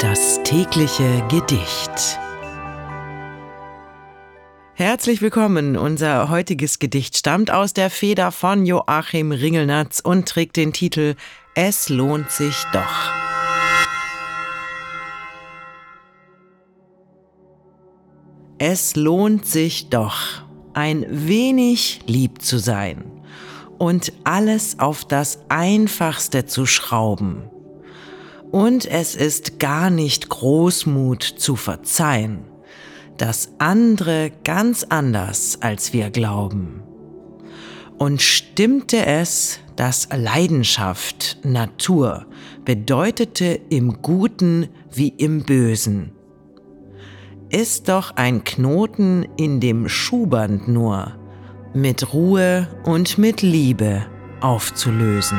Das tägliche Gedicht. Herzlich willkommen. Unser heutiges Gedicht stammt aus der Feder von Joachim Ringelnatz und trägt den Titel Es lohnt sich doch. Es lohnt sich doch, ein wenig lieb zu sein und alles auf das Einfachste zu schrauben. Und es ist gar nicht Großmut zu verzeihen, das andere ganz anders als wir glauben. Und stimmte es, dass Leidenschaft Natur bedeutete im Guten wie im Bösen, ist doch ein Knoten in dem Schuhband nur, mit Ruhe und mit Liebe aufzulösen.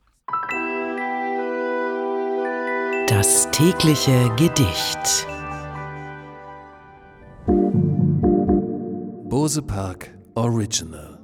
Das tägliche Gedicht. Bose Park Original